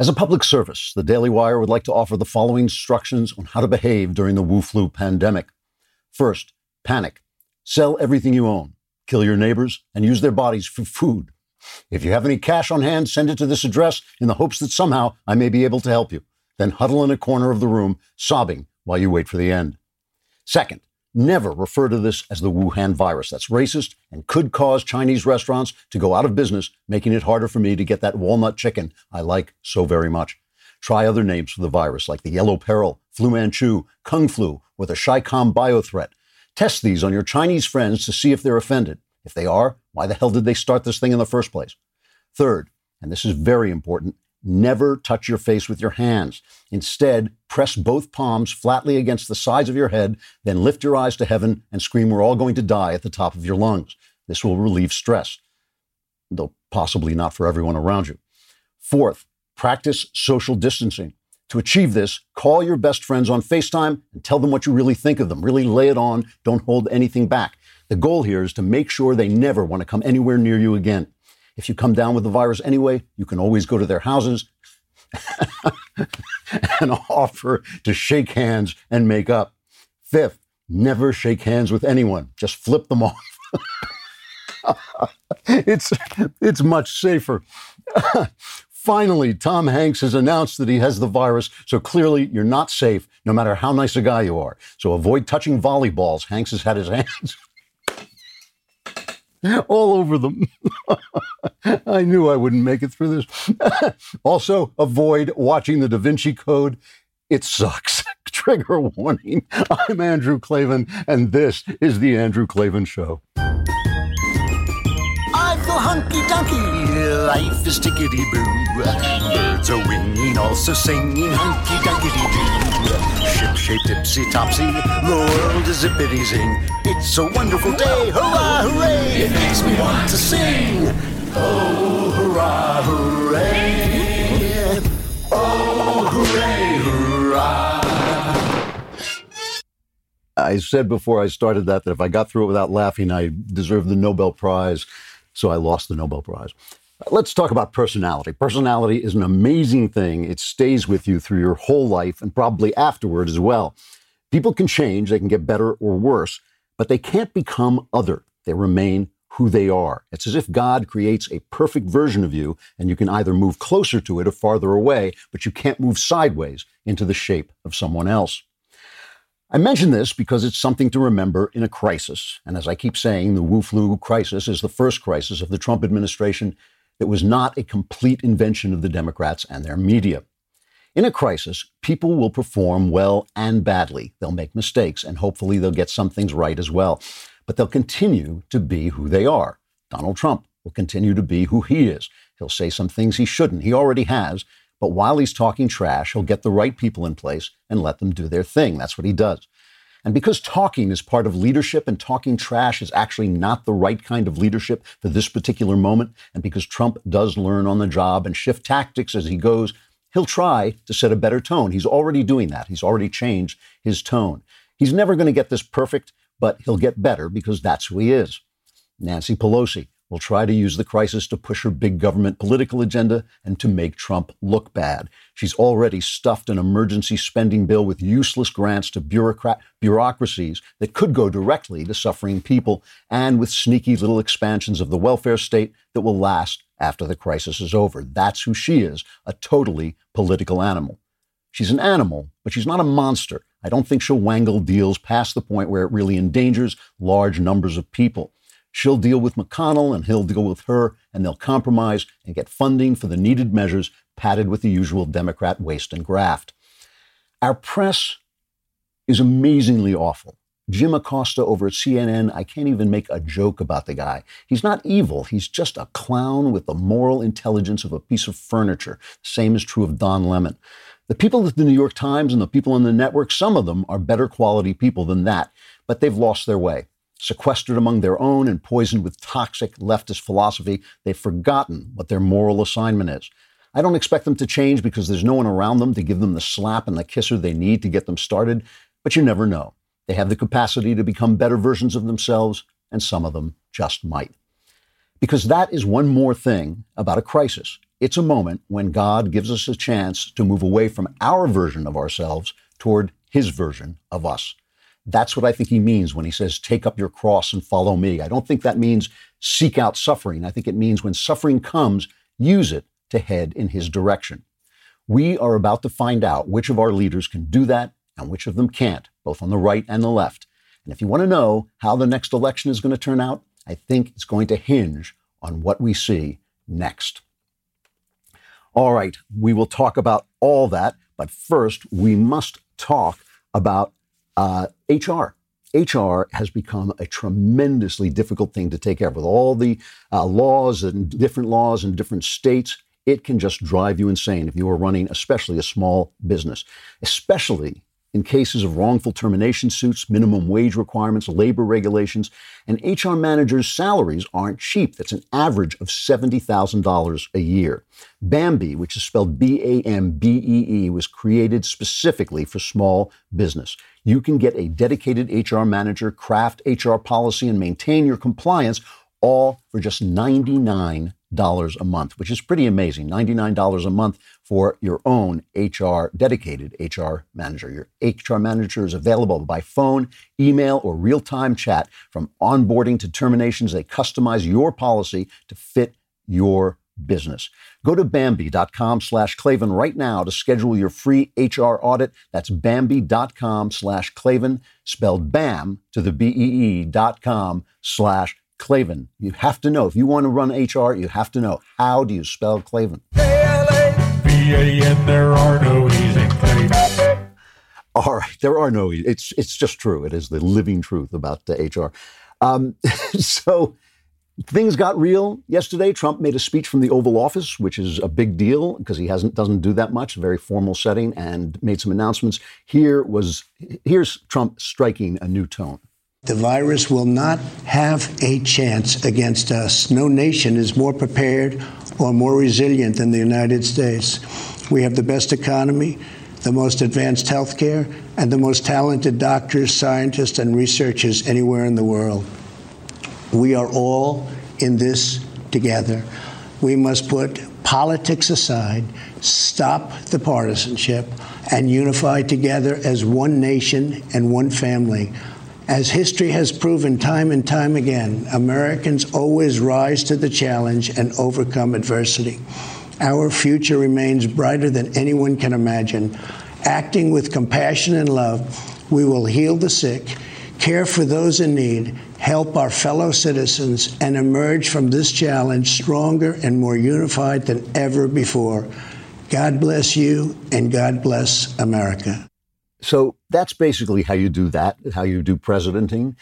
As a public service, the Daily Wire would like to offer the following instructions on how to behave during the Wu flu pandemic. First, panic. Sell everything you own, kill your neighbors, and use their bodies for food. If you have any cash on hand, send it to this address in the hopes that somehow I may be able to help you. Then huddle in a corner of the room, sobbing while you wait for the end. Second, never refer to this as the Wuhan virus. That's racist and could cause Chinese restaurants to go out of business, making it harder for me to get that walnut chicken I like so very much. Try other names for the virus like the yellow peril, flu Manchu, kung flu, or the ChiCom biothreat. Test these on your Chinese friends to see if they're offended. If they are, why the hell did they start this thing in the first place? Third, and this is very important, never touch your face with your hands. Instead, press both palms flatly against the sides of your head, then lift your eyes to heaven and scream, We're all going to die at the top of your lungs. This will relieve stress, though possibly not for everyone around you. Fourth, practice social distancing. To achieve this, call your best friends on FaceTime and tell them what you really think of them. Really lay it on. Don't hold anything back. The goal here is to make sure they never want to come anywhere near you again. If you come down with the virus anyway, you can always go to their houses and offer to shake hands and make up. Fifth, never shake hands with anyone. Just flip them off. it's, it's much safer. Finally, Tom Hanks has announced that he has the virus, so clearly you're not safe no matter how nice a guy you are. So avoid touching volleyballs. Hanks has had his hands all over them. I knew I wouldn't make it through this. also, avoid watching the Da Vinci Code. It sucks. Trigger warning. I'm Andrew Klavan, and this is The Andrew Klavan Show. I hunky dunky. Life is tickety boo. Birds are winging, also singing hunky dunky doo. Ship shaped tipsy topsy. The world is zippity zing. It's a wonderful day. Hurrah, hooray! It makes me want to sing. Oh, hurrah, hooray! Oh, hooray, hurrah! I said before I started that that if I got through it without laughing, I deserved the Nobel Prize. So I lost the Nobel Prize. Let's talk about personality. Personality is an amazing thing. It stays with you through your whole life and probably afterward as well. People can change, they can get better or worse, but they can't become other. They remain who they are. It's as if God creates a perfect version of you, and you can either move closer to it or farther away, but you can't move sideways into the shape of someone else. I mention this because it's something to remember in a crisis. And as I keep saying, the Wu flu crisis is the first crisis of the Trump administration that was not a complete invention of the Democrats and their media. In a crisis, people will perform well and badly. They'll make mistakes, and hopefully they'll get some things right as well. But they'll continue to be who they are. Donald Trump will continue to be who he is. He'll say some things he shouldn't. He already has. But while he's talking trash, he'll get the right people in place and let them do their thing. That's what he does. And because talking is part of leadership and talking trash is actually not the right kind of leadership for this particular moment, and because Trump does learn on the job and shift tactics as he goes, he'll try to set a better tone. He's already doing that. He's already changed his tone. He's never going to get this perfect, but he'll get better because that's who he is. Nancy Pelosi will try to use the crisis to push her big government political agenda and to make Trump look bad. She's already stuffed an emergency spending bill with useless grants to bureaucrat- bureaucracies that could go directly to suffering people and with sneaky little expansions of the welfare state that will last after the crisis is over. That's who she is, a totally political animal. She's an animal, but she's not a monster. I don't think she'll wangle deals past the point where it really endangers large numbers of people. She'll deal with McConnell and he'll deal with her, and they'll compromise and get funding for the needed measures padded with the usual Democrat waste and graft. Our press is amazingly awful. Jim Acosta over at CNN, I can't even make a joke about the guy. He's not evil. He's just a clown with the moral intelligence of a piece of furniture. Same is true of Don Lemon. The people at the New York Times and the people on the network, some of them are better quality people than that, but they've lost their way sequestered among their own and poisoned with toxic leftist philosophy, they've forgotten what their moral assignment is. I don't expect them to change because there's no one around them to give them the slap and the kisser they need to get them started, but you never know. They have the capacity to become better versions of themselves, and some of them just might. Because that is one more thing about a crisis. It's a moment when God gives us a chance to move away from our version of ourselves toward his version of us. That's what I think he means when he says, take up your cross and follow me. I don't think that means seek out suffering. I think it means when suffering comes, use it to head in his direction. We are about to find out which of our leaders can do that and which of them can't, both on the right and the left. And if you want to know how the next election is going to turn out, I think it's going to hinge on what we see next. All right, we will talk about all that, but first we must talk about uh, HR. HR has become a tremendously difficult thing to take care of. With all the uh, laws and different laws in different states, it can just drive you insane if you are running, especially a small business, especially in cases of wrongful termination suits, minimum wage requirements, labor regulations, and HR managers' salaries aren't cheap. That's an average of $70,000 a year. Bambee, which is spelled B A M B E E, was created specifically for small business. You can get a dedicated HR manager, craft HR policy, and maintain your compliance all for just 99 dollars a month, which is pretty amazing. $99 a month for your own HR, dedicated HR manager. Your HR manager is available by phone, email, or real time chat from onboarding to terminations. They customize your policy to fit your business. Go to Bambee.com slash Klavan right now to schedule your free HR audit. That's Bambee.com slash Klavan, spelled BAM to the B-E-E dot com slash Klavan. You have to know. If you want to run HR, you have to know. How do you spell Klavan? There are no E's in. All right, there are no. It's it's just true. It is the living truth about the HR. Um, so things got real yesterday. Trump made a speech from the Oval Office, which is a big deal because he hasn't doesn't do that much. A very formal setting, and made some announcements. Here was here's Trump striking a new tone. The virus will not have a chance against us. No nation is more prepared or more resilient than the United States. We have the best economy, the most advanced health care, and the most talented doctors, scientists, and researchers anywhere in the world. We are all in this together. We must put politics aside, stop the partisanship, and unify together as one nation and one family. As history has proven time and time again, Americans always rise to the challenge and overcome adversity. Our future remains brighter than anyone can imagine. Acting with compassion and love, we will heal the sick, care for those in need, help our fellow citizens, and emerge from this challenge stronger and more unified than ever before. God bless you, and God bless America. So that's basically how you do that, how you do presidenting.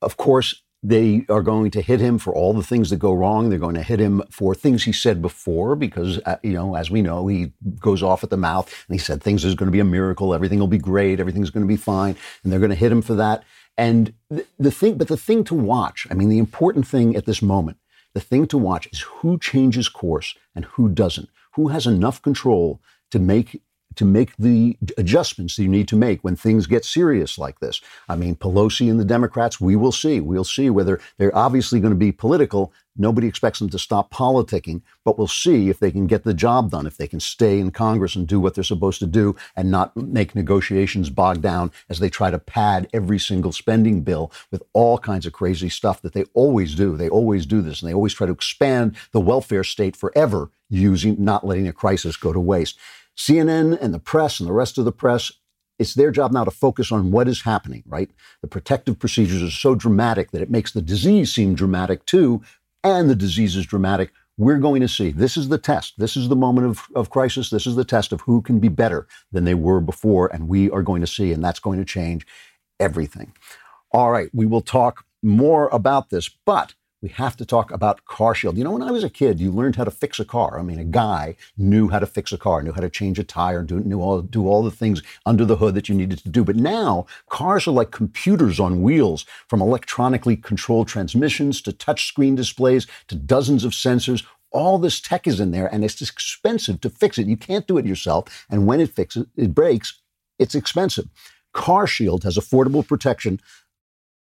Of course, they are going to hit him for all the things that go wrong. They're going to hit him for things he said before, because, uh, you know, as we know, he goes off at the mouth and he said things is going to be a miracle. Everything will be great. Everything's going to be fine. And they're going to hit him for that. And the, the thing, but the thing to watch, I mean, the important thing at this moment, the thing to watch is who changes course and who doesn't. Who has enough control to make to make the adjustments that you need to make when things get serious like this. I mean, Pelosi and the Democrats, we will see. We'll see whether they're obviously going to be political. Nobody expects them to stop politicking, but we'll see if they can get the job done, if they can stay in Congress and do what they're supposed to do and not make negotiations bogged down as they try to pad every single spending bill with all kinds of crazy stuff that they always do. They always do this and they always try to expand the welfare state forever using not letting a crisis go to waste. CNN and the press and the rest of the press, it's their job now to focus on what is happening, right? The protective procedures are so dramatic that it makes the disease seem dramatic too, and the disease is dramatic. We're going to see. This is the test. This is the moment of, of crisis. This is the test of who can be better than they were before. And we are going to see, and that's going to change everything. All right, we will talk more about this, but we have to talk about CarShield. You know, when I was a kid, you learned how to fix a car. I mean, a guy knew how to fix a car, knew how to change a tire, do, knew all, do all the things under the hood that you needed to do. But now cars are like computers on wheels, from electronically controlled transmissions to touchscreen displays to dozens of sensors. All this tech is in there, and it's expensive to fix it. You can't do it yourself. And when it fixes, it breaks, it's expensive. CarShield has affordable protection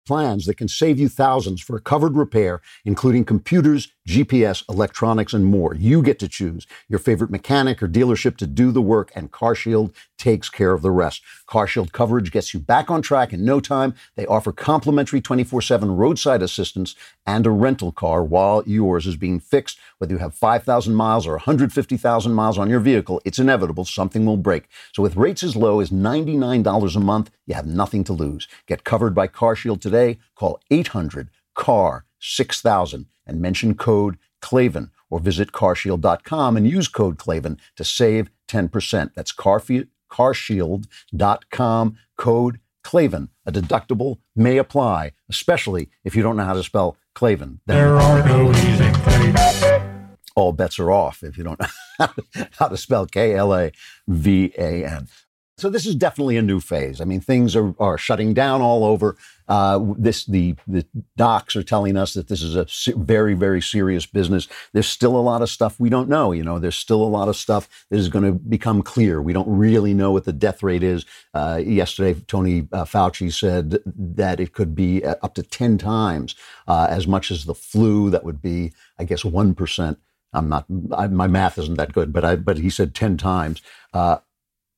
plans that can save you thousands for a covered repair, including computers, GPS, electronics, and more. You get to choose your favorite mechanic or dealership to do the work, and CarShield takes care of the rest. CarShield coverage gets you back on track in no time. They offer complimentary 24 7 roadside assistance and a rental car while yours is being fixed. Whether you have 5,000 miles or 150,000 miles on your vehicle, it's inevitable something will break. So, with rates as low as $99 a month, you have nothing to lose. Get covered by CarShield today. Call 800 CAR 6000 and mention code Klavan or visit carshield.com and use code Klavan to save 10%. That's carfi- carshield.com code Klavan. A deductible may apply, especially if you don't know how to spell Klavan. There are no in Clayton. all bets are off if you don't know how to spell K L A V A N. So this is definitely a new phase. I mean, things are, are shutting down all over. Uh, this the the docs are telling us that this is a very very serious business. There's still a lot of stuff we don't know. You know, there's still a lot of stuff that is going to become clear. We don't really know what the death rate is. Uh, yesterday, Tony uh, Fauci said that it could be uh, up to ten times uh, as much as the flu. That would be, I guess, one percent. I'm not. I, my math isn't that good, but I. But he said ten times.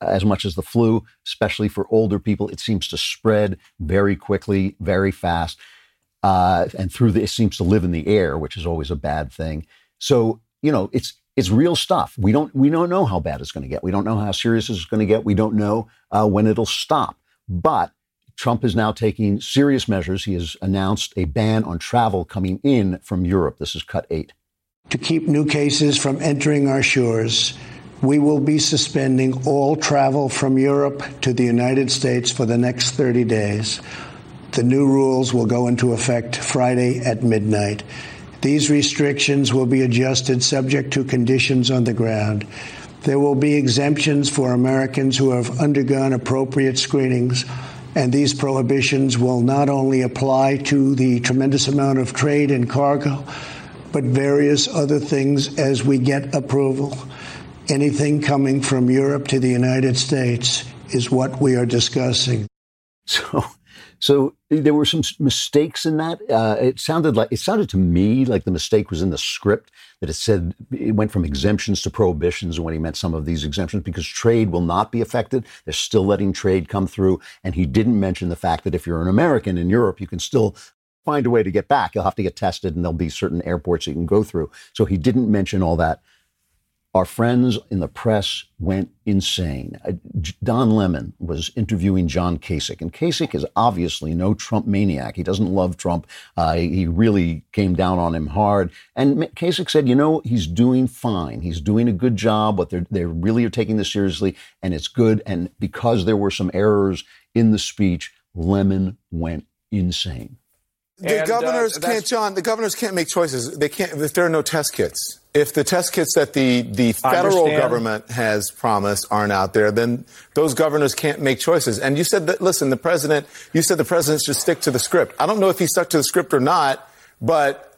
As much as the flu, especially for older people. It seems to spread very quickly, very fast, uh, and through the, it seems to live in the air, which is always a bad thing. So you know, it's it's real stuff. We don't we don't know how bad it's going to get. We don't know how serious it's going to get. We don't know uh, when it'll stop. But Trump is now taking serious measures. He has announced a ban on travel coming in from Europe. This is cut eight. To keep new cases from entering our shores, we will be suspending all travel from Europe to the United States for the next 30 days. The new rules will go into effect Friday at midnight. These restrictions will be adjusted subject to conditions on the ground. There will be exemptions for Americans who have undergone appropriate screenings, and these prohibitions will not only apply to the tremendous amount of trade and cargo, but various other things as we get approval. Anything coming from Europe to the United States is what we are discussing. So, so there were some mistakes in that. Uh, it sounded like it sounded to me like the mistake was in the script that it said it went from exemptions to prohibitions when he meant some of these exemptions because trade will not be affected. They're still letting trade come through, and he didn't mention the fact that if you're an American in Europe, you can still find a way to get back. You'll have to get tested, and there'll be certain airports you can go through. So he didn't mention all that our friends in the press went insane. Uh, Don Lemon was interviewing John Kasich, and Kasich is obviously no Trump maniac. He doesn't love Trump. Uh, he really came down on him hard. And Kasich said, you know, he's doing fine. He's doing a good job, but they're, they really are taking this seriously, and it's good. And because there were some errors in the speech, Lemon went insane. The And, uh, governors that's- can't, John. The governors can't make choices. They can't if there are no test kits. If the test kits that the the federal government has promised aren't out there, then those governors can't make choices. And you said that. Listen, the president. You said the president should stick to the script. I don't know if he stuck to the script or not, but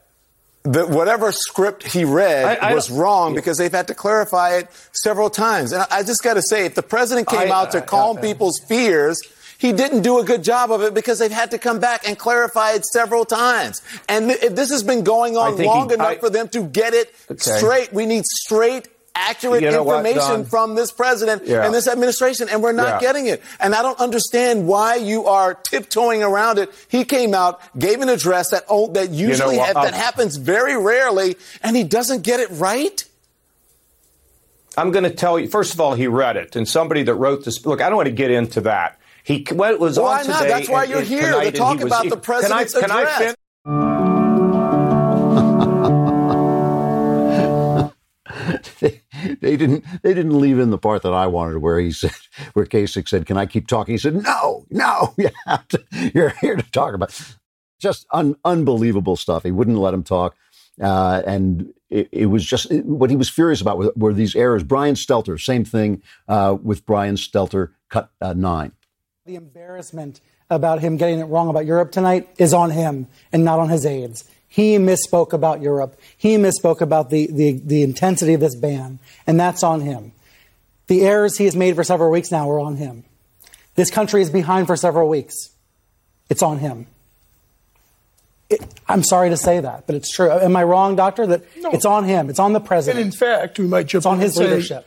the, whatever script he read I- I was wrong because they've had to clarify it several times. And I, I just got to say, if the president came out to calm people's fears, he didn't do a good job of it because they've had to come back and clarify it several times. And th- this has been going on long he- enough I- for them to get it Okay. straight. We need straight. Accurate You know information Don? from this president Yeah. and this administration, and we're not Yeah. getting it. And I don't understand why you are tiptoeing around it. He came out, gave an address that oh, that usually what, ha- that happens very rarely, and he doesn't get it right. I'm going to tell you. First of all, he read it, and somebody that wrote this. Look, I don't want to get into that. He well, it was Why on not? today. That's why and- you're and here, tonight, to talk he was- about the can I- president's can I address. fin- they, they didn't they didn't leave in the part that I wanted where he said where Kasich said, Can I keep talking? He said, No, no, you have to, you're here to talk about just un, unbelievable stuff. He wouldn't let him talk. Uh, and it, it was just it- what he was furious about were, were these errors. Brian Stelter, same thing uh, with Brian Stelter, cut uh, nine. The embarrassment about him getting it wrong about Europe tonight is on him and not on his aides. He misspoke about Europe. He misspoke about the, the, the intensity of this ban, and that's on him. The errors he has made for several weeks now are on him. This country is behind for several weeks. It's on him. It, I'm sorry to say that, but it's true. Am I wrong, Doctor? That No. it's on him. It's on the president. And in fact, we might jump it's on his say, leadership.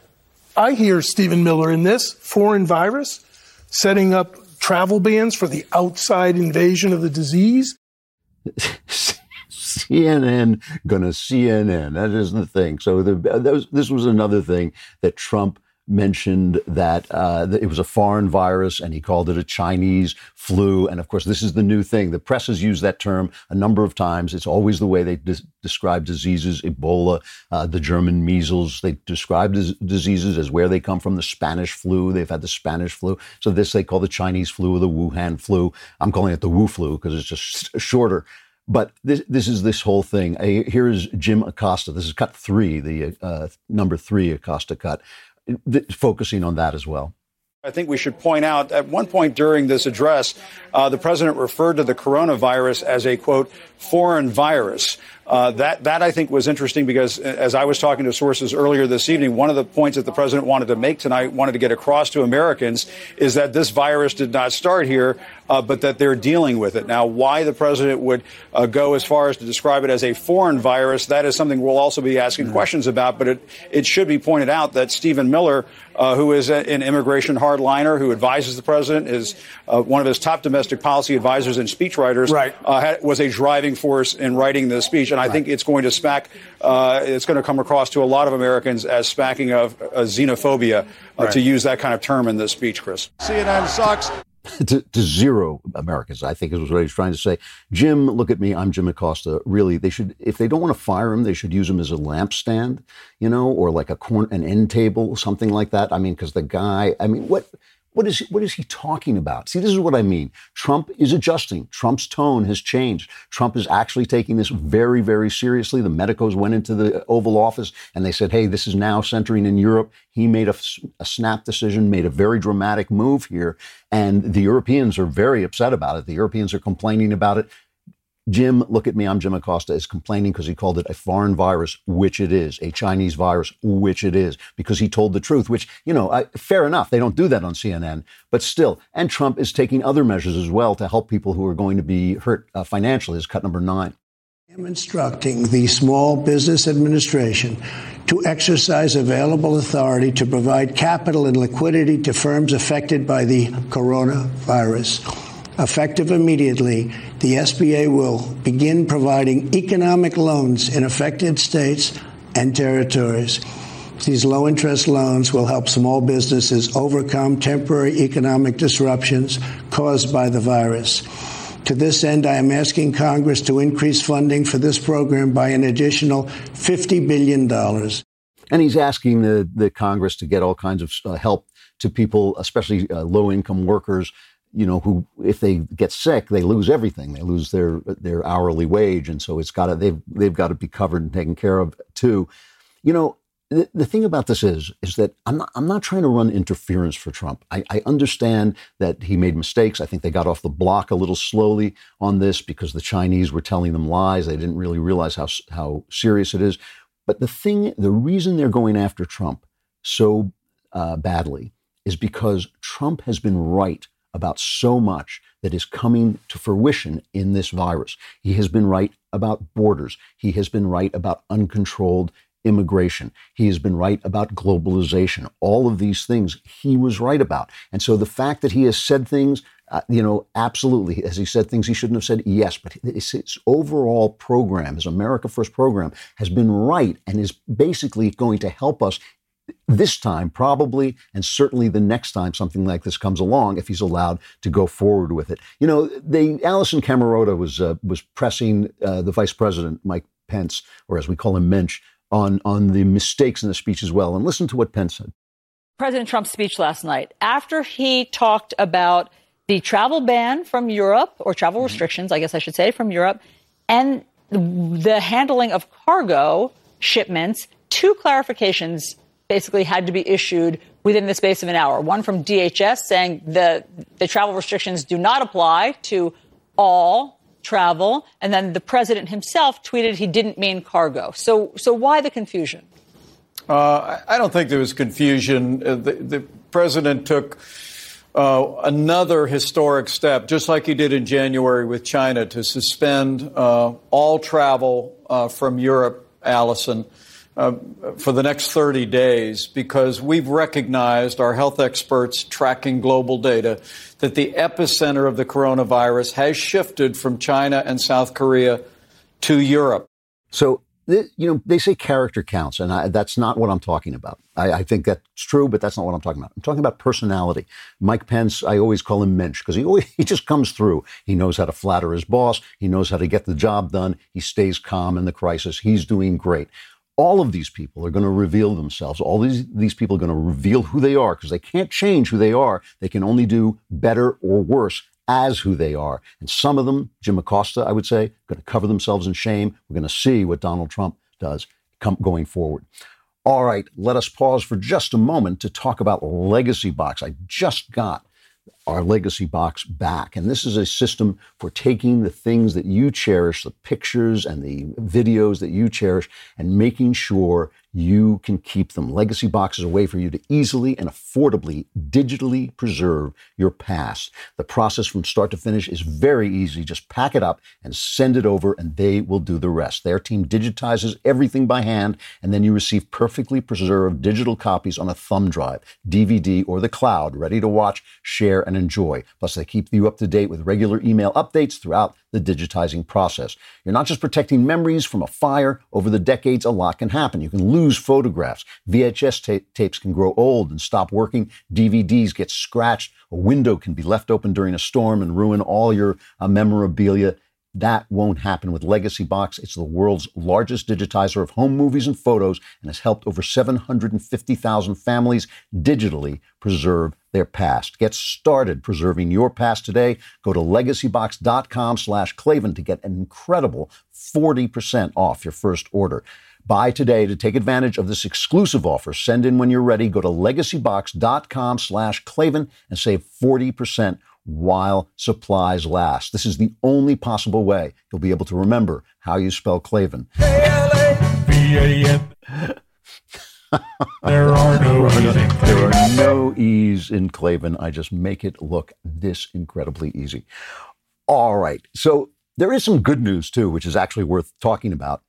I hear Stephen Miller in this foreign virus setting up travel bans for the outside invasion of the disease. CNN gonna CNN. That isn't the thing. So the, uh, that was, this was another thing that Trump mentioned that, uh, that it was a foreign virus and he called it a Chinese flu. And of course, this is the new thing. The press has used that term a number of times. It's always the way they des- describe diseases, Ebola, uh, the German measles. They describe dis- diseases as where they come from. The Spanish flu. They've had the Spanish flu. So this they call the Chinese flu or the Wuhan flu. I'm calling it the Wu flu because it's just shorter. But this, this is this whole thing. Here is Jim Acosta. This is cut three, the uh, number three Acosta cut, th- focusing on that as well. I think we should point out at one point during this address, uh, the president referred to the coronavirus as a quote foreign virus. Uh, that that I think was interesting because as I was talking to sources earlier this evening, one of the points that the president wanted to make tonight, wanted to get across to Americans, is that this virus did not start here, uh, but that they're dealing with it now. Why the president would uh, go as far as to describe it as a foreign virus, that is something we'll also be asking questions about. But it it should be pointed out that Stephen Miller, uh, who is a, an immigration hardliner who advises the president, is uh, one of his top domestic policy advisors and speechwriters, Right. uh, had, was a driving force in writing the speech. And I think it's going to smack, uh, it's going to come across to a lot of Americans as smacking of uh, xenophobia, uh, to use that kind of term in this speech, Chris. CNN sucks. to, to zero Americans, I think is what he's trying to say. Jim, look at me. I'm Jim Acosta. Really, they should, if they don't want to fire him, they should use him as a lampstand, you know, or like a corn, an end table, something like that. I mean, because the guy, I mean, what, what is what is he talking about? See, this is what I mean. Trump is adjusting. Trump's tone has changed. Trump is actually taking this very, very seriously. The medicos went into the Oval Office and they said, "Hey, this is now centering in Europe." He made a, a snap decision, made a very dramatic move here, and the Europeans are very upset about it. The Europeans are complaining about it. Jim, look at me. I'm Jim Acosta. Is complaining because he called it a foreign virus, which it is, a Chinese virus, which it is, because he told the truth. Which you know, I, fair enough. They don't do that on CNN, but still. And Trump is taking other measures as well to help people who are going to be hurt uh, financially. Is cut number nine. I'm instructing the Small Business Administration to exercise available authority to provide capital and liquidity to firms affected by the coronavirus. Effective immediately, the SBA will begin providing economic loans in affected states and territories. These low interest loans will help small businesses overcome temporary economic disruptions caused by the virus. To this end, I am asking Congress to increase funding for this program by an additional $50 billion. And he's asking the, the Congress to get all kinds of uh, help to people, especially uh, low income workers, you know, who if they get sick, they lose everything. They lose their their hourly wage, and so it's got to they've they've got to be covered and taken care of too. You know, the, the thing about this is is that I'm not I'm not trying to run interference for Trump. I, I understand that he made mistakes. I think they got off the block a little slowly on this because the Chinese were telling them lies. They didn't really realize how how serious it is. But the thing, the reason they're going after Trump so uh, badly is because Trump has been right about so much that is coming to fruition in this virus. He has been right about borders. He has been right about uncontrolled immigration. He has been right about globalization. All of these things he was right about. And so the fact that he has said things, uh, you know, absolutely, as he said things he shouldn't have said? Yes. But his, his overall program, his America First program, has been right and is basically going to help us this time probably and certainly the next time something like this comes along if he's allowed to go forward with it. You know they Alisyn Camerota was uh, was pressing uh, the vice president Mike Pence or as we call him Mensch on on the mistakes in the speech as well. And listen to what Pence said. President Trump's speech last night after he talked about the travel ban from Europe or travel restrictions I guess I should say from Europe and the handling of cargo shipments two clarifications basically had to be issued within the space of an hour. One from DHS saying the, the travel restrictions do not apply to all travel. And then the president himself tweeted he didn't mean cargo. So, so why the confusion? Uh, I don't think there was confusion. Uh, the, the president took uh, another historic step, just like he did in January with China, to suspend uh, all travel uh, from Europe, Alisyn, uh, for the next 30 days, because we've recognized, our health experts tracking global data, that the epicenter of the coronavirus has shifted from China and South Korea to Europe. So you know, they say character counts, and I, that's not what I'm talking about. I, I, think that's true, but that's not what I'm talking about. I'm talking about personality. Mike Pence, I always call him Mensch because he always, he just comes through. He knows how to flatter his boss. He knows how to get the job done. He stays calm in the crisis. He's doing great. All of these people are going to reveal themselves. All these these people are going to reveal who they are because they can't change who they are. They can only do better or worse as who they are. And some of them, Jim Acosta, I would say, are going to cover themselves in shame. We're going to see what Donald Trump does come, going forward. All right, let us pause for just a moment to talk about Legacy Box. I just got our legacy box back. And this is a system for taking the things that you cherish, the pictures and the videos that you cherish, and making sure you can keep them. Legacy Box is a way for you to easily and affordably digitally preserve your past. The process from start to finish is very easy. Just pack it up and send it over, and they will do the rest. Their team digitizes everything by hand, and then you receive perfectly preserved digital copies on a thumb drive, DVD, or the cloud, ready to watch, share, and enjoy. Plus, they keep you up to date with regular email updates throughout the digitizing process. You're not just protecting memories from a fire. Over the decades, a lot can happen. You can lose photographs. VHS ta- tapes can grow old and stop working. DVDs get scratched. A window can be left open during a storm and ruin all your uh, memorabilia. That won't happen with Legacy Box. It's the world's largest digitizer of home movies and photos and has helped over 750,000 families digitally preserve their past. Get started preserving your past today. Go to legacybox.com slash Klavan to get an incredible 40% off your first order. Buy today to take advantage of this exclusive offer. Send in when you're ready. Go to legacybox.com slash Klavan and save 40% while supplies last. This is the only possible way you'll be able to remember how you spell. V-A-N. There are no E's in There are no E's in Klavan. I just make it look this incredibly easy. All right. So there is some good news too, which is actually worth talking about.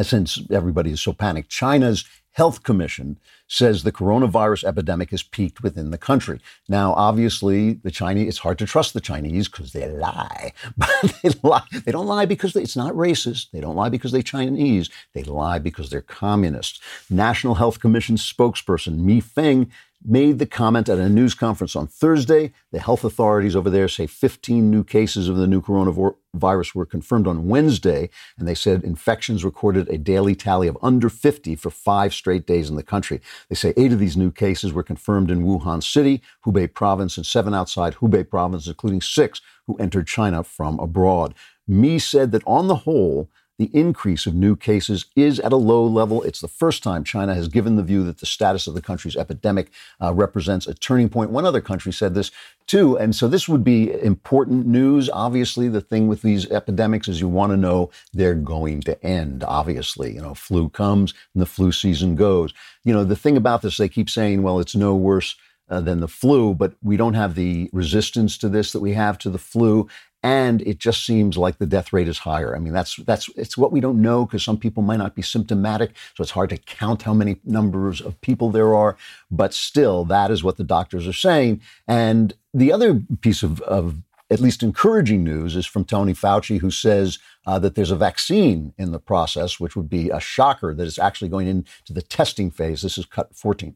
Since everybody is so panicked, China's Health Commission says the coronavirus epidemic has peaked within the country. Now, obviously, the Chinese, it's hard to trust the Chinese because they lie. But they lie. They don't lie because they, it's not racist. They don't lie because they're Chinese. They lie because they're communists. National Health Commission spokesperson Mi Feng made the comment at a news conference on Thursday. The health authorities over there say 15 new cases of the new coronavirus were confirmed on Wednesday, and they said infections recorded a daily tally of under 50 for five straight days in the country. They say eight of these new cases were confirmed in Wuhan City, Hubei province, and seven outside Hubei province, including six who entered China from abroad. Mi said that on the whole, the increase of new cases is at a low level. It's the first time China has given the view that the status of the country's epidemic uh, represents a turning point. One other country said this too. And so this would be important news. Obviously, the thing with these epidemics is you want to know they're going to end. Obviously, you know, flu comes and the flu season goes. You know, the thing about this, they keep saying, well, it's no worse. Uh, than the flu, but we don't have the resistance to this that we have to the flu and it just seems like the death rate is higher. I mean, that's that's it's what we don't know because some people might not be symptomatic, so it's hard to count how many numbers of people there are. But still, that is what the doctors are saying. And the other piece of, of at least encouraging news is from Tony Fauci, who says uh, that there's a vaccine in the process, which would be a shocker that it's actually going into the testing phase. This is cut 14.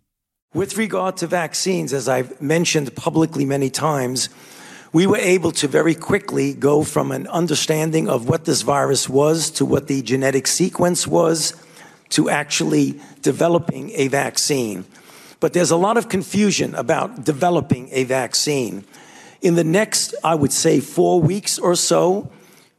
With regard to vaccines, as I've mentioned publicly many times, we were able to very quickly go from an understanding of what this virus was to what the genetic sequence was to actually developing a vaccine. But there's a lot of confusion about developing a vaccine. In the next, I would say, four weeks or so,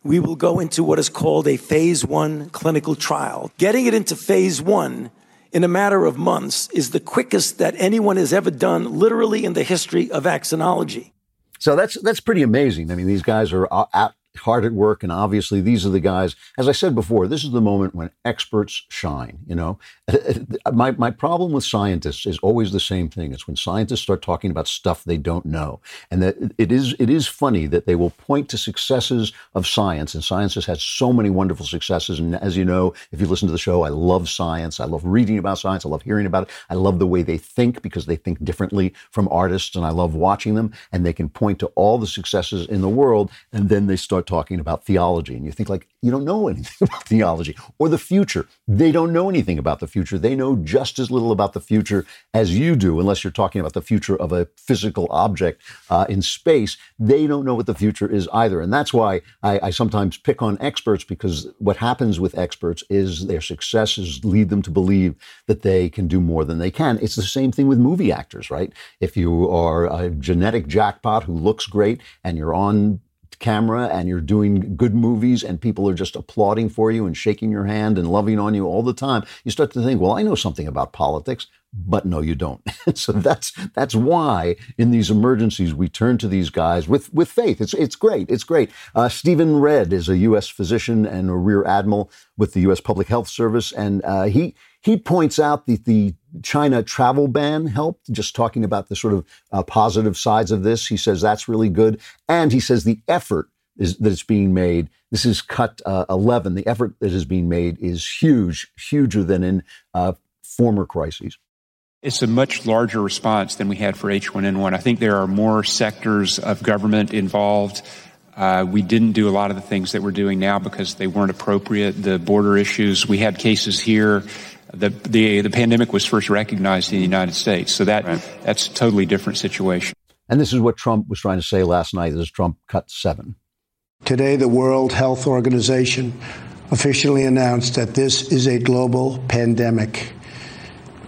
we will go into what is called a phase one clinical trial. Getting it into phase one in a matter of months is the quickest that anyone has ever done, literally in the history of vaccinology. So that's that's pretty amazing. I mean, these guys are out hard at work. And obviously, these are the guys, as I said before, this is the moment when experts shine. You know, my, my problem with scientists is always the same thing. It's when scientists start talking about stuff they don't know. And that it is, it is funny that they will point to successes of science. And science has had so many wonderful successes. And as you know, if you listen to the show, I love science. I love reading about science. I love hearing about it. I love the way they think because they think differently from artists. And I love watching them. And they can point to all the successes in the world. And then they start talking about theology. And you think, like, you don't know anything about theology or the future. They don't know anything about the future. They know just as little about the future as you do, unless you're talking about the future of a physical object uh, in space. They don't know what the future is either. And that's why I, I sometimes pick on experts because what happens with experts is their successes lead them to believe that they can do more than they can. It's the same thing with movie actors, right? If you are a genetic jackpot who looks great and you're on camera and you're doing good movies and people are just applauding for you and shaking your hand and loving on you all the time, you start to think, well, I know something about politics. But no, you don't. so that's that's why in these emergencies we turn to these guys with with faith. It's it's great. It's great. Uh, Stephen Redd is a U.S. physician and a rear admiral with the U.S. Public Health Service, and uh, he he points out that the China travel ban helped, just talking about the sort of uh, positive sides of this. He says that's really good. And he says the effort is, that is being made, this is cut uh, 11, the effort that is being made is huge, huger than in uh, former crises. It's a much larger response than we had for H1N1. I think there are more sectors of government involved. Uh, we didn't do a lot of the things that we're doing now because they weren't appropriate. The border issues, we had cases here the, the, the pandemic was first recognized in the United States. So that, right. that's a totally different situation. And this is what Trump was trying to say last night as Trump cut seven. Today, the World Health Organization officially announced that this is a global pandemic.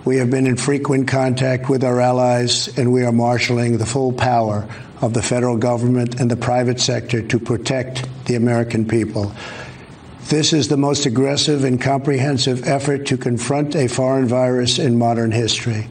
We have been in frequent contact with our allies, and we are marshaling the full power of the federal government and the private sector to protect the American people. This is the most aggressive and comprehensive effort to confront a foreign virus in modern history.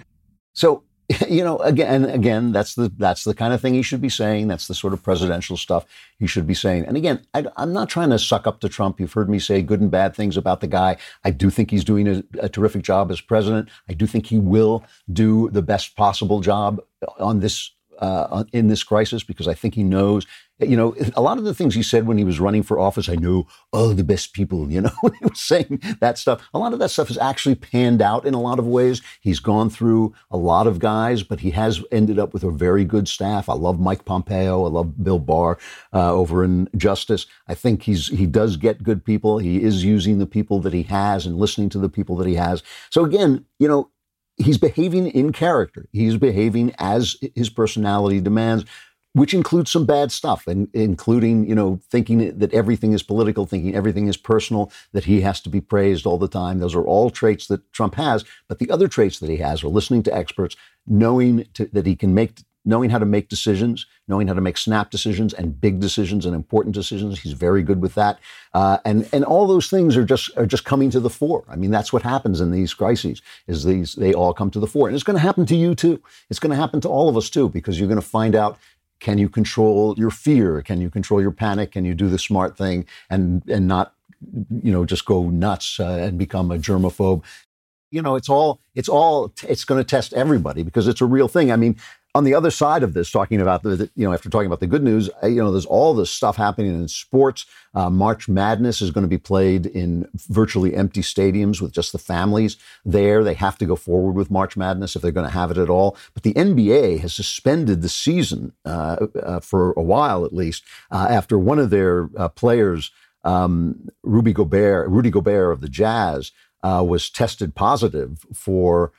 So, you know, again, again, that's the that's the kind of thing he should be saying. That's the sort of presidential stuff he should be saying. And again, I, am not trying to suck up to Trump. You've heard me say good and bad things about the guy. I do think he's doing a, a terrific job as president. I do think he will do the best possible job on this uh, in this crisis because I think he knows you know, a lot of the things he said when he was running for office, I know all the best people, you know, he was saying that stuff. A lot of that stuff has actually panned out in a lot of ways. He's gone through a lot of guys, but he has ended up with a very good staff. I love Mike Pompeo. I love Bill Barr uh, over in Justice. I think he's he does get good people. He is using the people that he has and listening to the people that he has. So again, you know, he's behaving in character. He's behaving as his personality demands which includes some bad stuff, and including you know thinking that everything is political, thinking everything is personal, that he has to be praised all the time. Those are all traits that Trump has. But the other traits that he has are listening to experts, knowing to, that he can make, knowing how to make decisions, knowing how to make snap decisions and big decisions and important decisions. He's very good with that, uh, and and all those things are just are just coming to the fore. I mean, that's what happens in these crises. Is these they all come to the fore, and it's going to happen to you too. It's going to happen to all of us too, because you're going to find out can you control your fear? Can you control your panic? Can you do the smart thing and and not you know just go nuts uh, and become a germaphobe? You know, it's all it's all it's going to test everybody because it's a real thing. I mean, on the other side of this, talking about the, you know, after talking about the good news, uh, you know, there's all this stuff happening in sports. Uh, March Madness is going to be played in virtually empty stadiums with just the families there. They have to go forward with March Madness if they're going to have it at all. But the NBA has suspended the season uh, uh, for a while, at least, uh, after one of their uh, players, um, Rudy Gobert, Rudy Gobert of the Jazz, was tested positive for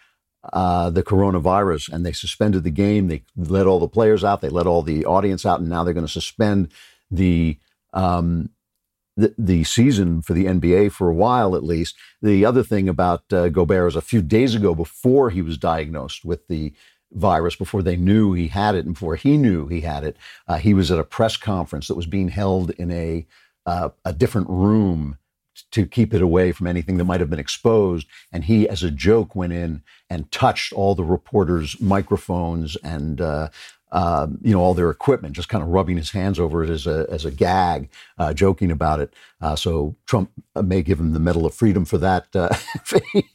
uh, the coronavirus and they suspended the game. They let all the players out, they let all the audience out, and now they're going to suspend the, um, the, the season for the NBA for a while at least. The other thing about uh, Gobert is a few days ago, before he was diagnosed with the virus, before they knew he had it, and before he knew he had it, uh, he was at a press conference that was being held in a uh, a different room to keep it away from anything that might have been exposed. And he, as a joke, went in and touched all the reporters' microphones and uh, um, you know, all their equipment, just kind of rubbing his hands over it as a as a gag, uh, joking about it. Uh, so Trump may give him the Medal of Freedom for that uh, if, he,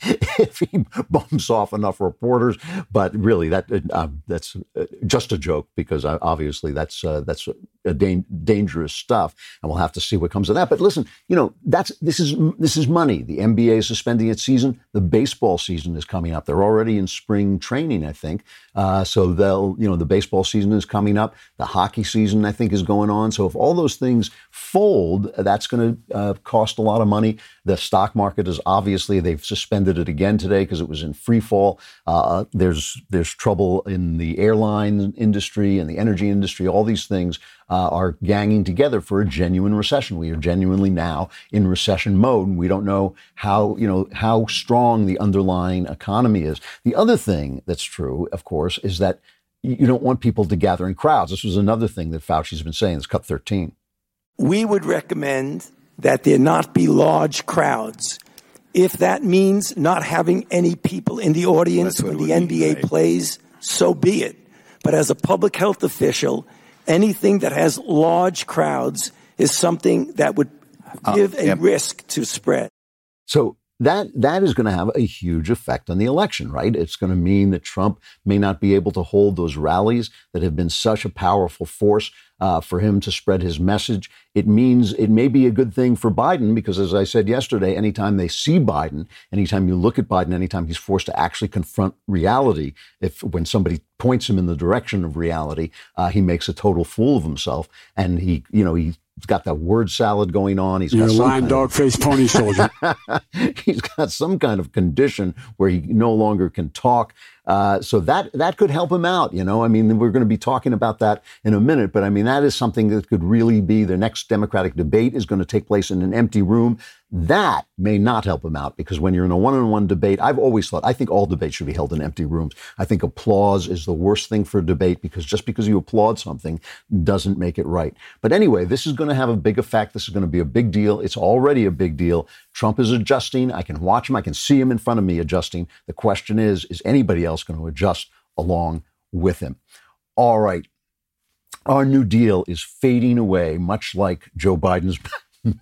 if he bumps off enough reporters. But really, that uh, that's uh, just a joke because uh, obviously that's that's a da- dangerous stuff, and we'll have to see what comes of that. But listen, you know, that's this is this is money. The NBA is suspending its season. The baseball season is coming up. They're already in spring training, I think. so they'll, you know, the baseball season is coming up. The hockey season, I think, is going on. So if all those things fold, that's going to uh, cost a lot of money. The stock market is obviously they've suspended it again today because it was in free fall. Uh, there's there's trouble in the airline industry and the energy industry. All these things uh, are ganging together for a genuine recession. We are genuinely now in recession mode, and we don't know how you know how strong the underlying economy is. The other thing that's true, of course, is that you don't want people to gather in crowds. This was another thing that Fauci's been saying. It's cut 13. We would recommend that there not be large crowds. If that means not having any people in the audience when the NBA plays, so be it. But as a public health official, anything that has large crowds is something that would uh, give uh, a yep. risk to spread. So that that is going to have a huge effect on the election, right? It's going to mean that Trump may not be able to hold those rallies that have been such a powerful force uh, for him to spread his message. It means it may be a good thing for Biden because, as I said yesterday, anytime they see Biden, anytime you look at Biden, anytime he's forced to actually confront reality, if when somebody points him in the direction of reality, uh, he makes a total fool of himself, and he, you know, he He's got that word salad going on. He's You're got a lion, dog, face, pony soldier. he's got some kind of condition where he no longer can talk. Uh, so that that could help him out. You know, I mean, we're going to be talking about that in a minute, but I mean, that is something that could really be the next Democratic debate is going to take place in an empty room. That may not help him out because when you're in a one-on-one debate, I've always thought I think all debates should be held in empty rooms. I think applause is the worst thing for a debate because just because you applaud something doesn't make it right. But anyway, this is going to have a big effect. This is going to be a big deal. It's already a big deal. Trump is adjusting. I can watch him. I can see him in front of me adjusting. The question is, is anybody else going to adjust along with him? All right. Our New Deal is fading away, much like Joe Biden's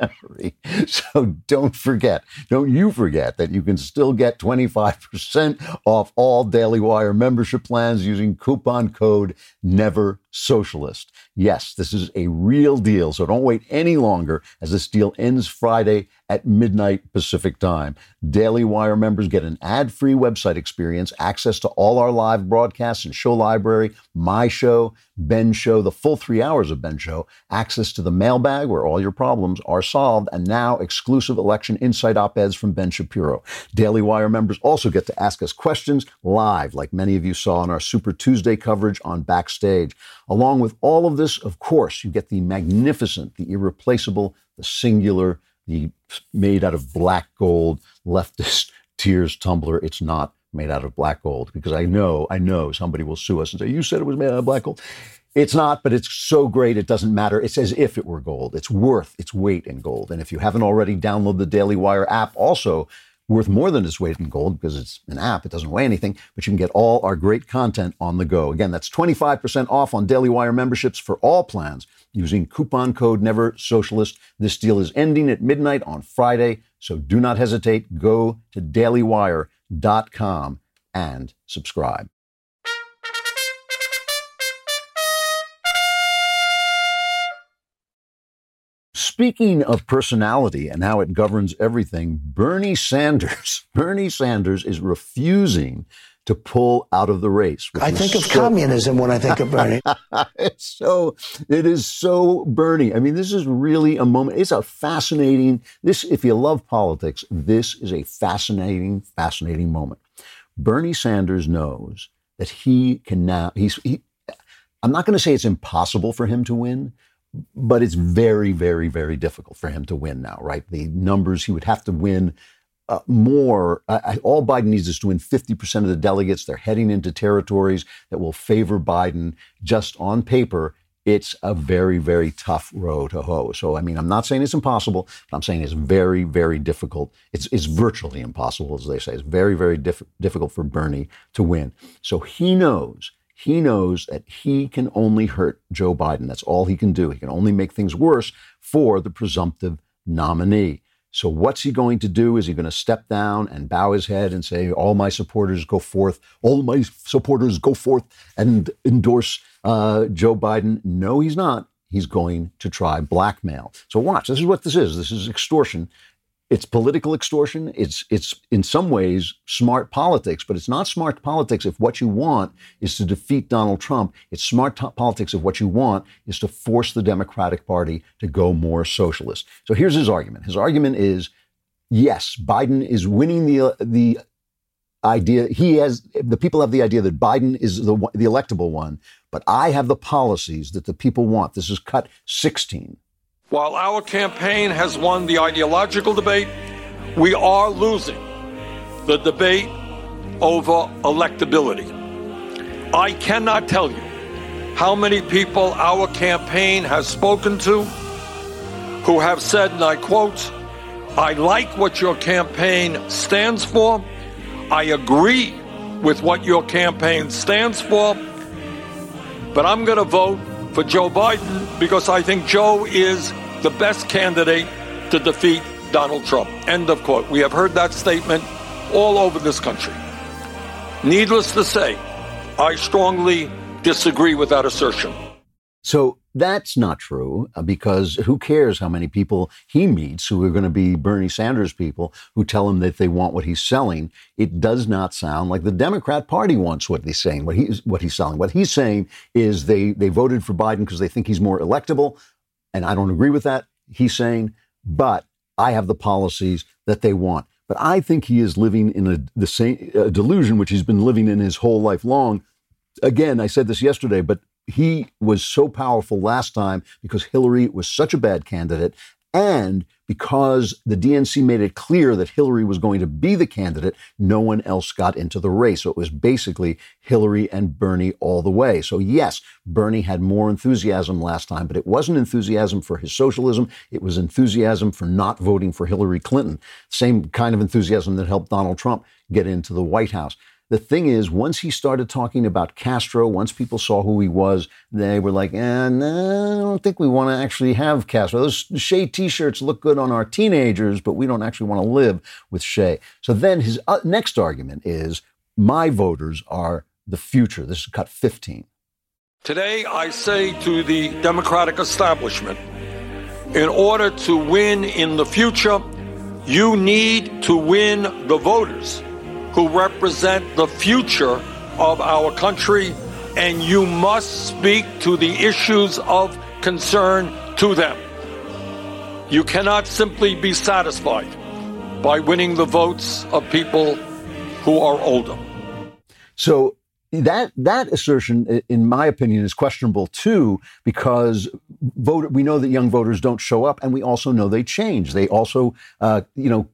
memory. So don't forget, don't you forget that you can still get 25% off all Daily Wire membership plans using coupon code NEVER Socialist. Yes, this is a real deal, so don't wait any longer as this deal ends Friday at midnight Pacific time. Daily Wire members get an ad-free website experience, access to all our live broadcasts and show library, my show, Ben Show, the full three hours of Ben Show, access to the mailbag where all your problems are solved, and now exclusive election insight op-eds from Ben Shapiro. Daily Wire members also get to ask us questions live, like many of you saw in our Super Tuesday coverage on Backstage. Along with all of this, of course, you get the magnificent, the irreplaceable, the singular, the made out of black gold leftist tears tumbler. It's not made out of black gold because I know, I know somebody will sue us and say, You said it was made out of black gold. It's not, but it's so great it doesn't matter. It's as if it were gold. It's worth its weight in gold. And if you haven't already, download the Daily Wire app. Also, worth more than its weight in gold because it's an app. It doesn't weigh anything, but you can get all our great content on the go. Again, that's 25% off on Daily Wire memberships for all plans using coupon code Never Socialist. This deal is ending at midnight on Friday, so do not hesitate. Go to dailywire.com and subscribe. Speaking of personality and how it governs everything, Bernie Sanders, Bernie Sanders is refusing to pull out of the race. I think of so, communism when I think of Bernie. it's so it is so Bernie. I mean, this is really a moment. It's a fascinating. This, if you love politics, this is a fascinating, fascinating moment. Bernie Sanders knows that he can now. He's. He, I'm not going to say it's impossible for him to win, but it's very, very, very difficult for him to win now, right? The numbers he would have to win uh, more. Uh, all Biden needs is to win 50% of the delegates. They're heading into territories that will favor Biden. Just on paper, it's a very, very tough row to hoe. So, I mean, I'm not saying it's impossible, but I'm saying it's very, very difficult. It's, it's virtually impossible, as they say. It's very, very diff- difficult for Bernie to win. So he knows He knows that he can only hurt Joe Biden. That's all he can do. He can only make things worse for the presumptive nominee. So, what's he going to do? Is he going to step down and bow his head and say, All my supporters go forth, all my supporters go forth and endorse uh, Joe Biden? No, he's not. He's going to try blackmail. So, watch. This is what this is this is extortion. It's political extortion. It's it's in some ways smart politics, but it's not smart politics if what you want is to defeat Donald Trump. It's smart t- politics if what you want is to force the Democratic Party to go more socialist. So here's his argument. His argument is yes, Biden is winning the the idea he has the people have the idea that Biden is the the electable one, but I have the policies that the people want. This is cut 16. While our campaign has won the ideological debate, we are losing the debate over electability. I cannot tell you how many people our campaign has spoken to who have said, and I quote, I like what your campaign stands for. I agree with what your campaign stands for. But I'm going to vote for Joe Biden because I think Joe is the best candidate to defeat Donald Trump. End of quote. We have heard that statement all over this country. Needless to say, I strongly disagree with that assertion. So that's not true uh, because who cares how many people he meets who are going to be Bernie Sanders people who tell him that they want what he's selling. It does not sound like the Democrat Party wants what he's saying, what he's what he's selling. What he's saying is they they voted for Biden because they think he's more electable. And I don't agree with that. He's saying, but I have the policies that they want. But I think he is living in a, the same a delusion which he's been living in his whole life long. Again, I said this yesterday, but he was so powerful last time because Hillary was such a bad candidate and because the DNC made it clear that Hillary was going to be the candidate, no one else got into the race. So it was basically Hillary and Bernie all the way. So yes, Bernie had more enthusiasm last time, but it wasn't enthusiasm for his socialism. It was enthusiasm for not voting for Hillary Clinton. Same kind of enthusiasm that helped Donald Trump get into the White House. The thing is, once he started talking about Castro, once people saw who he was, they were like, eh, I don't think we want to actually have Castro. Those Che t shirts look good on our teenagers, but we don't actually want to live with Che. So then his uh, next argument is my voters are the future. This is cut 15. Today, I say to the Democratic establishment in order to win in the future, you need to win the voters who represent the future of our country, and you must speak to the issues of concern to them. You cannot simply be satisfied by winning the votes of people who are older. So that that assertion, in my opinion, is questionable too, because voter, we know that young voters don't show up, and we also know they change. They also, uh, you know,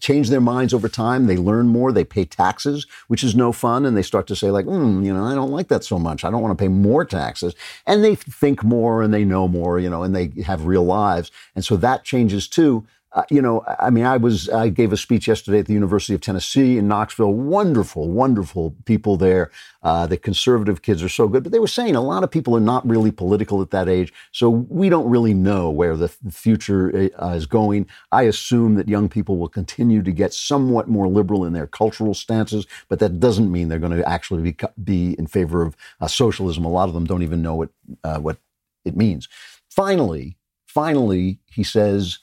change their minds over time. They learn more. They pay taxes, which is no fun. And they start to say, like, mm, you know, I don't like that so much. I don't want to pay more taxes. And they think more and they know more, you know, and they have real lives. And so that changes too. Uh, you know, I mean, I was I gave a speech yesterday at the University of Tennessee in Knoxville. Wonderful, wonderful people there. Uh, the conservative kids are so good, but they were saying a lot of people are not really political at that age, so we don't really know where the future uh, is going. I assume that young people will continue to get somewhat more liberal in their cultural stances, but that doesn't mean they're going to actually be, be in favor of uh, socialism. A lot of them don't even know what uh, what it means. Finally, finally, he says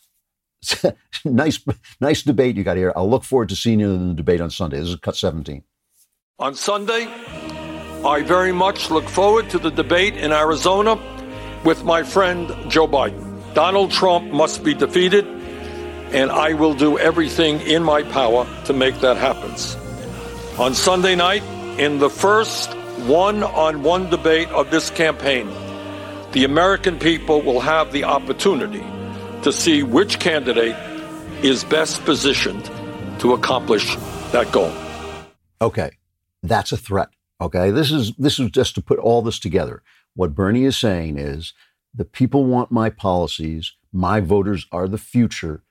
nice, nice debate you got here. I'll look forward to seeing you in the debate on Sunday. This is cut 17. On Sunday, I very much look forward to the debate in Arizona with my friend Joe Biden. Donald Trump must be defeated, and I will do everything in my power to make that happen. On Sunday night, in the first one on one debate of this campaign, the American people will have the opportunity to see which candidate is best positioned to accomplish that goal. Okay, that's a threat. Okay, this is this is just to put all this together. What Bernie is saying is the people want my policies. My voters are the future.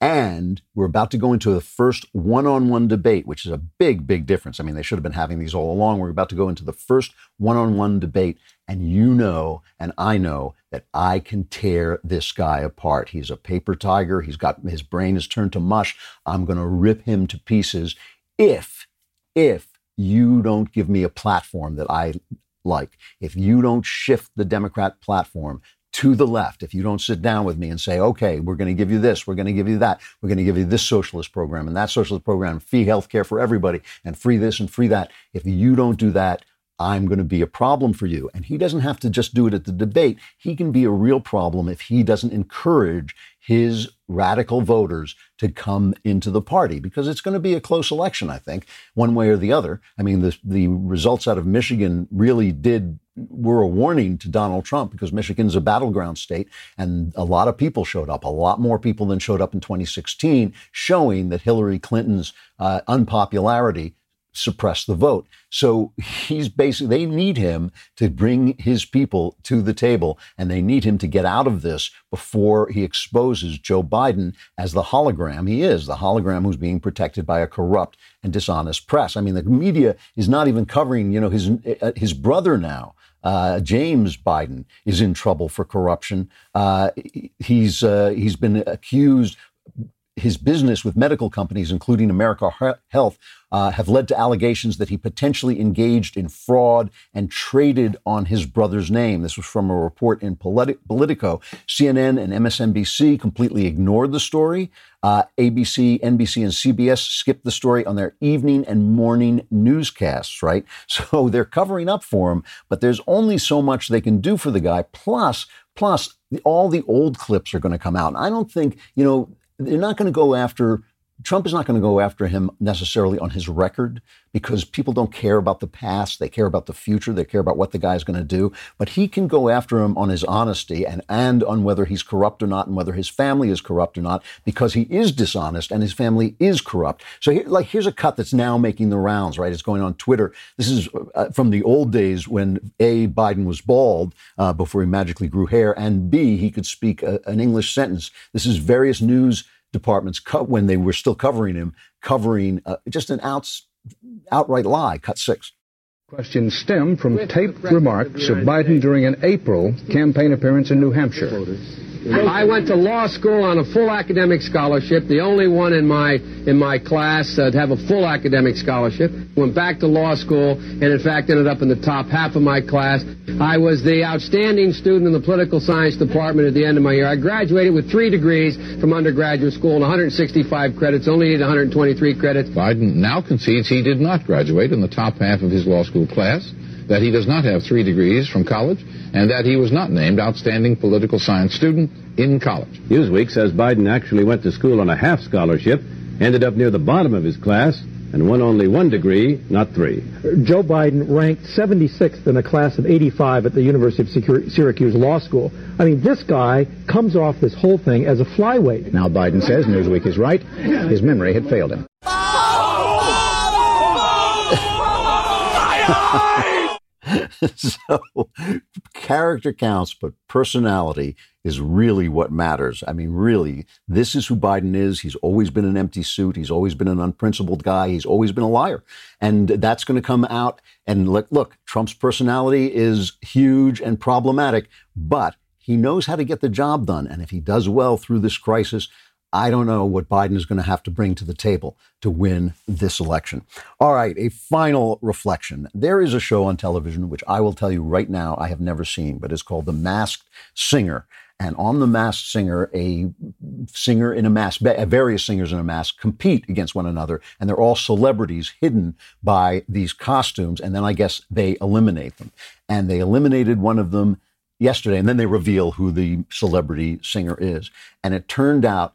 And we're about to go into the first one on one debate, which is a big, big difference. I mean, they should have been having these all along. We're about to go into the first one on one debate. And you know, and I know that I can tear this guy apart. He's a paper tiger. He's got his brain is turned to mush. I'm going to rip him to pieces if, if you don't give me a platform that I like, if you don't shift the Democrat platform to the left, if you don't sit down with me and say, okay, we're going to give you this, we're going to give you that, we're going to give you this socialist program and that socialist program, free health care for everybody, and free this and free that. If you don't do that, I'm going to be a problem for you. And he doesn't have to just do it at the debate. He can be a real problem if he doesn't encourage his radical voters to come into the party because it's going to be a close election, I think, one way or the other. I mean, the, the results out of Michigan really did were a warning to Donald Trump because Michigan's a battleground state and a lot of people showed up, a lot more people than showed up in 2016, showing that Hillary Clinton's uh, unpopularity suppressed the vote. So he's basically, they need him to bring his people to the table and they need him to get out of this before he exposes Joe Biden as the hologram he is, the hologram who's being protected by a corrupt and dishonest press. I mean, the media is not even covering, you know, his, uh, his brother now. Uh, James Biden is in trouble for corruption. Uh, he's uh, he's been accused his business with medical companies, including Americore Health, uh, have led to allegations that he potentially engaged in fraud and traded on his brother's name. This was from a report in Politico. CNN and MSNBC completely ignored the story. Uh, ABC, NBC, and CBS skipped the story on their evening and morning newscasts, right? So they're covering up for him, but there's only so much they can do for the guy. Plus, plus, all the old clips are going to come out. And I don't think, you know, they're not going to go after Trump is not going to go after him necessarily on his record because people don't care about the past. They care about the future. They care about what the guy's going to do. But he can go after him on his honesty and, and on whether he's corrupt or not and whether his family is corrupt or not because he is dishonest and his family is corrupt. So like, here's a cut that's now making the rounds, right? It's going on Twitter. This is uh, from the old days when A, Biden was bald uh, before he magically grew hair and B, he could speak a, an English sentence. This is various news departments cut when they were still covering him, covering uh, just an outs, outright lie. Cut six. Questions stem from taped remarks of Biden during an April campaign appearance in New Hampshire. I went to law school on a full academic scholarship, the only one in my in my class uh, to have a full academic scholarship. Went back to law school and in fact ended up in the top half of my class. I was the outstanding student in the political science department at the end of my year. I graduated with three degrees from undergraduate school and 165 credits, only needed 123 credits. Biden now concedes he did not graduate in the top half of his law school class that he does not have three degrees from college, and that he was not named Outstanding Political Science Student in college. Newsweek says Biden actually went to school on a half scholarship, ended up near the bottom of his class, and won only one degree, not three. Joe Biden ranked 76th in a class of 85 at the University of Syracuse Law School. I mean, this guy comes off this whole thing as a flyweight. Now, Biden says Newsweek is right. His memory had failed him. so character counts, but personality is really what matters. I mean, really, this is who Biden is. He's always been an empty suit. He's always been an unprincipled guy. He's always been a liar. And that's going to come out. And look, look, Trump's personality is huge and problematic, but he knows how to get the job done. And if he does well through this crisis, I don't know what Biden is going to have to bring to the table to win this election. All right, a final reflection. There is a show on television, which I will tell you right now I have never seen, but it's called The Masked Singer. And on The Masked Singer, a singer in a mask, various singers in a mask compete against one another, and they're all celebrities hidden by these costumes. And then I guess they eliminate them. And they eliminated one of them yesterday, and then they reveal who the celebrity singer is. And it turned out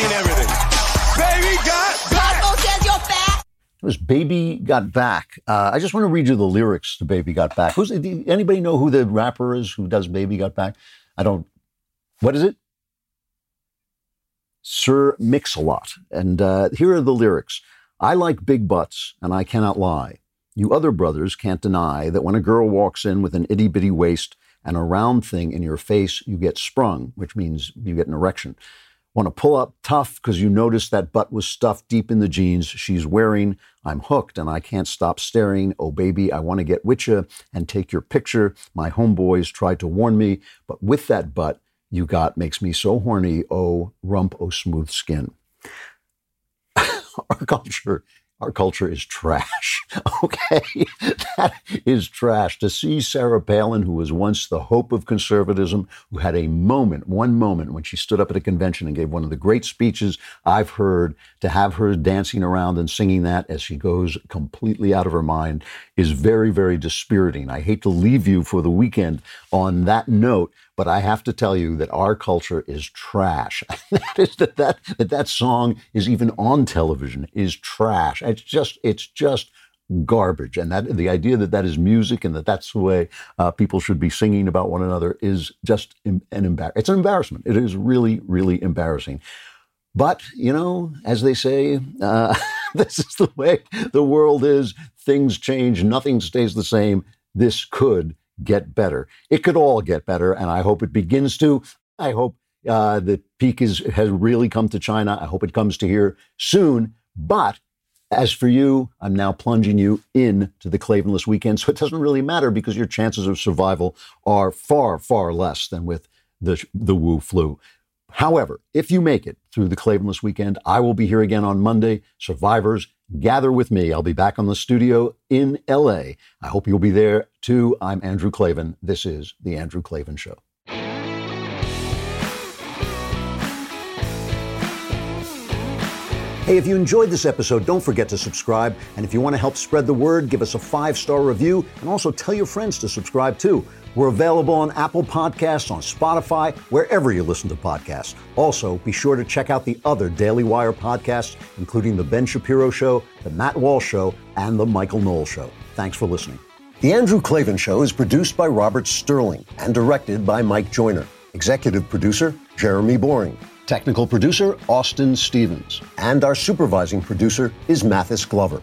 seen everything. Baby got back. Says you're fat. It was Baby Got Back. Uh, I just want to read you the lyrics to Baby Got Back. Who's anybody know who the rapper is who does Baby Got Back? I don't. What is it? Sir Mix-a-Lot. And uh, here are the lyrics. I like big butts, and I cannot lie. You other brothers can't deny that when a girl walks in with an itty bitty waist and a round thing in your face, you get sprung, which means you get an erection. Want to pull up tough because you notice that butt was stuffed deep in the jeans she's wearing. I'm hooked and I can't stop staring. Oh, baby, I want to get with you and take your picture. My homeboys tried to warn me, but with that butt you got makes me so horny. Oh, rump, oh, smooth skin. Our culture our culture is trash. Okay. That is trash. To see Sarah Palin, who was once the hope of conservatism, who had a moment, one moment when she stood up at a convention and gave one of the great speeches I've heard, to have her dancing around and singing that as she goes completely out of her mind is very, very dispiriting. I hate to leave you for the weekend on that note, but I have to tell you that our culture is trash. that is that that that that song is even on television is trash. It's just it's just garbage. And that the idea that that is music and that that's the way uh, people should be singing about one another is just an embar- It's an embarrassment. It is really really embarrassing. But you know, as they say, uh, this is the way the world is. Things change. Nothing stays the same. This could get better. It could all get better, and I hope it begins to. I hope uh, the peak is has really come to China. I hope it comes to here soon. But as for you, I'm now plunging you into the Klavanless weekend, so it doesn't really matter because your chances of survival are far, far less than with the the Wu flu. However, if you make it through the Klavanless weekend, I will be here again on Monday. Survivors, gather with me. I'll be back on the studio in LA. I hope you'll be there too. I'm Andrew Klavan. This is The Andrew Klavan Show. Hey, if you enjoyed this episode, don't forget to subscribe. And if you want to help spread the word, give us a five star review and also tell your friends to subscribe too. We're available on Apple Podcasts, on Spotify, wherever you listen to podcasts. Also, be sure to check out the other Daily Wire podcasts, including The Ben Shapiro Show, The Matt Walsh Show, and The Michael Knowles Show. Thanks for listening. The Andrew Klavan Show is produced by Robert Sterling and directed by Mike Joyner. Executive producer, Jeremy Boring. Technical producer, Austin Stevens. And our supervising producer is Mathis Glover.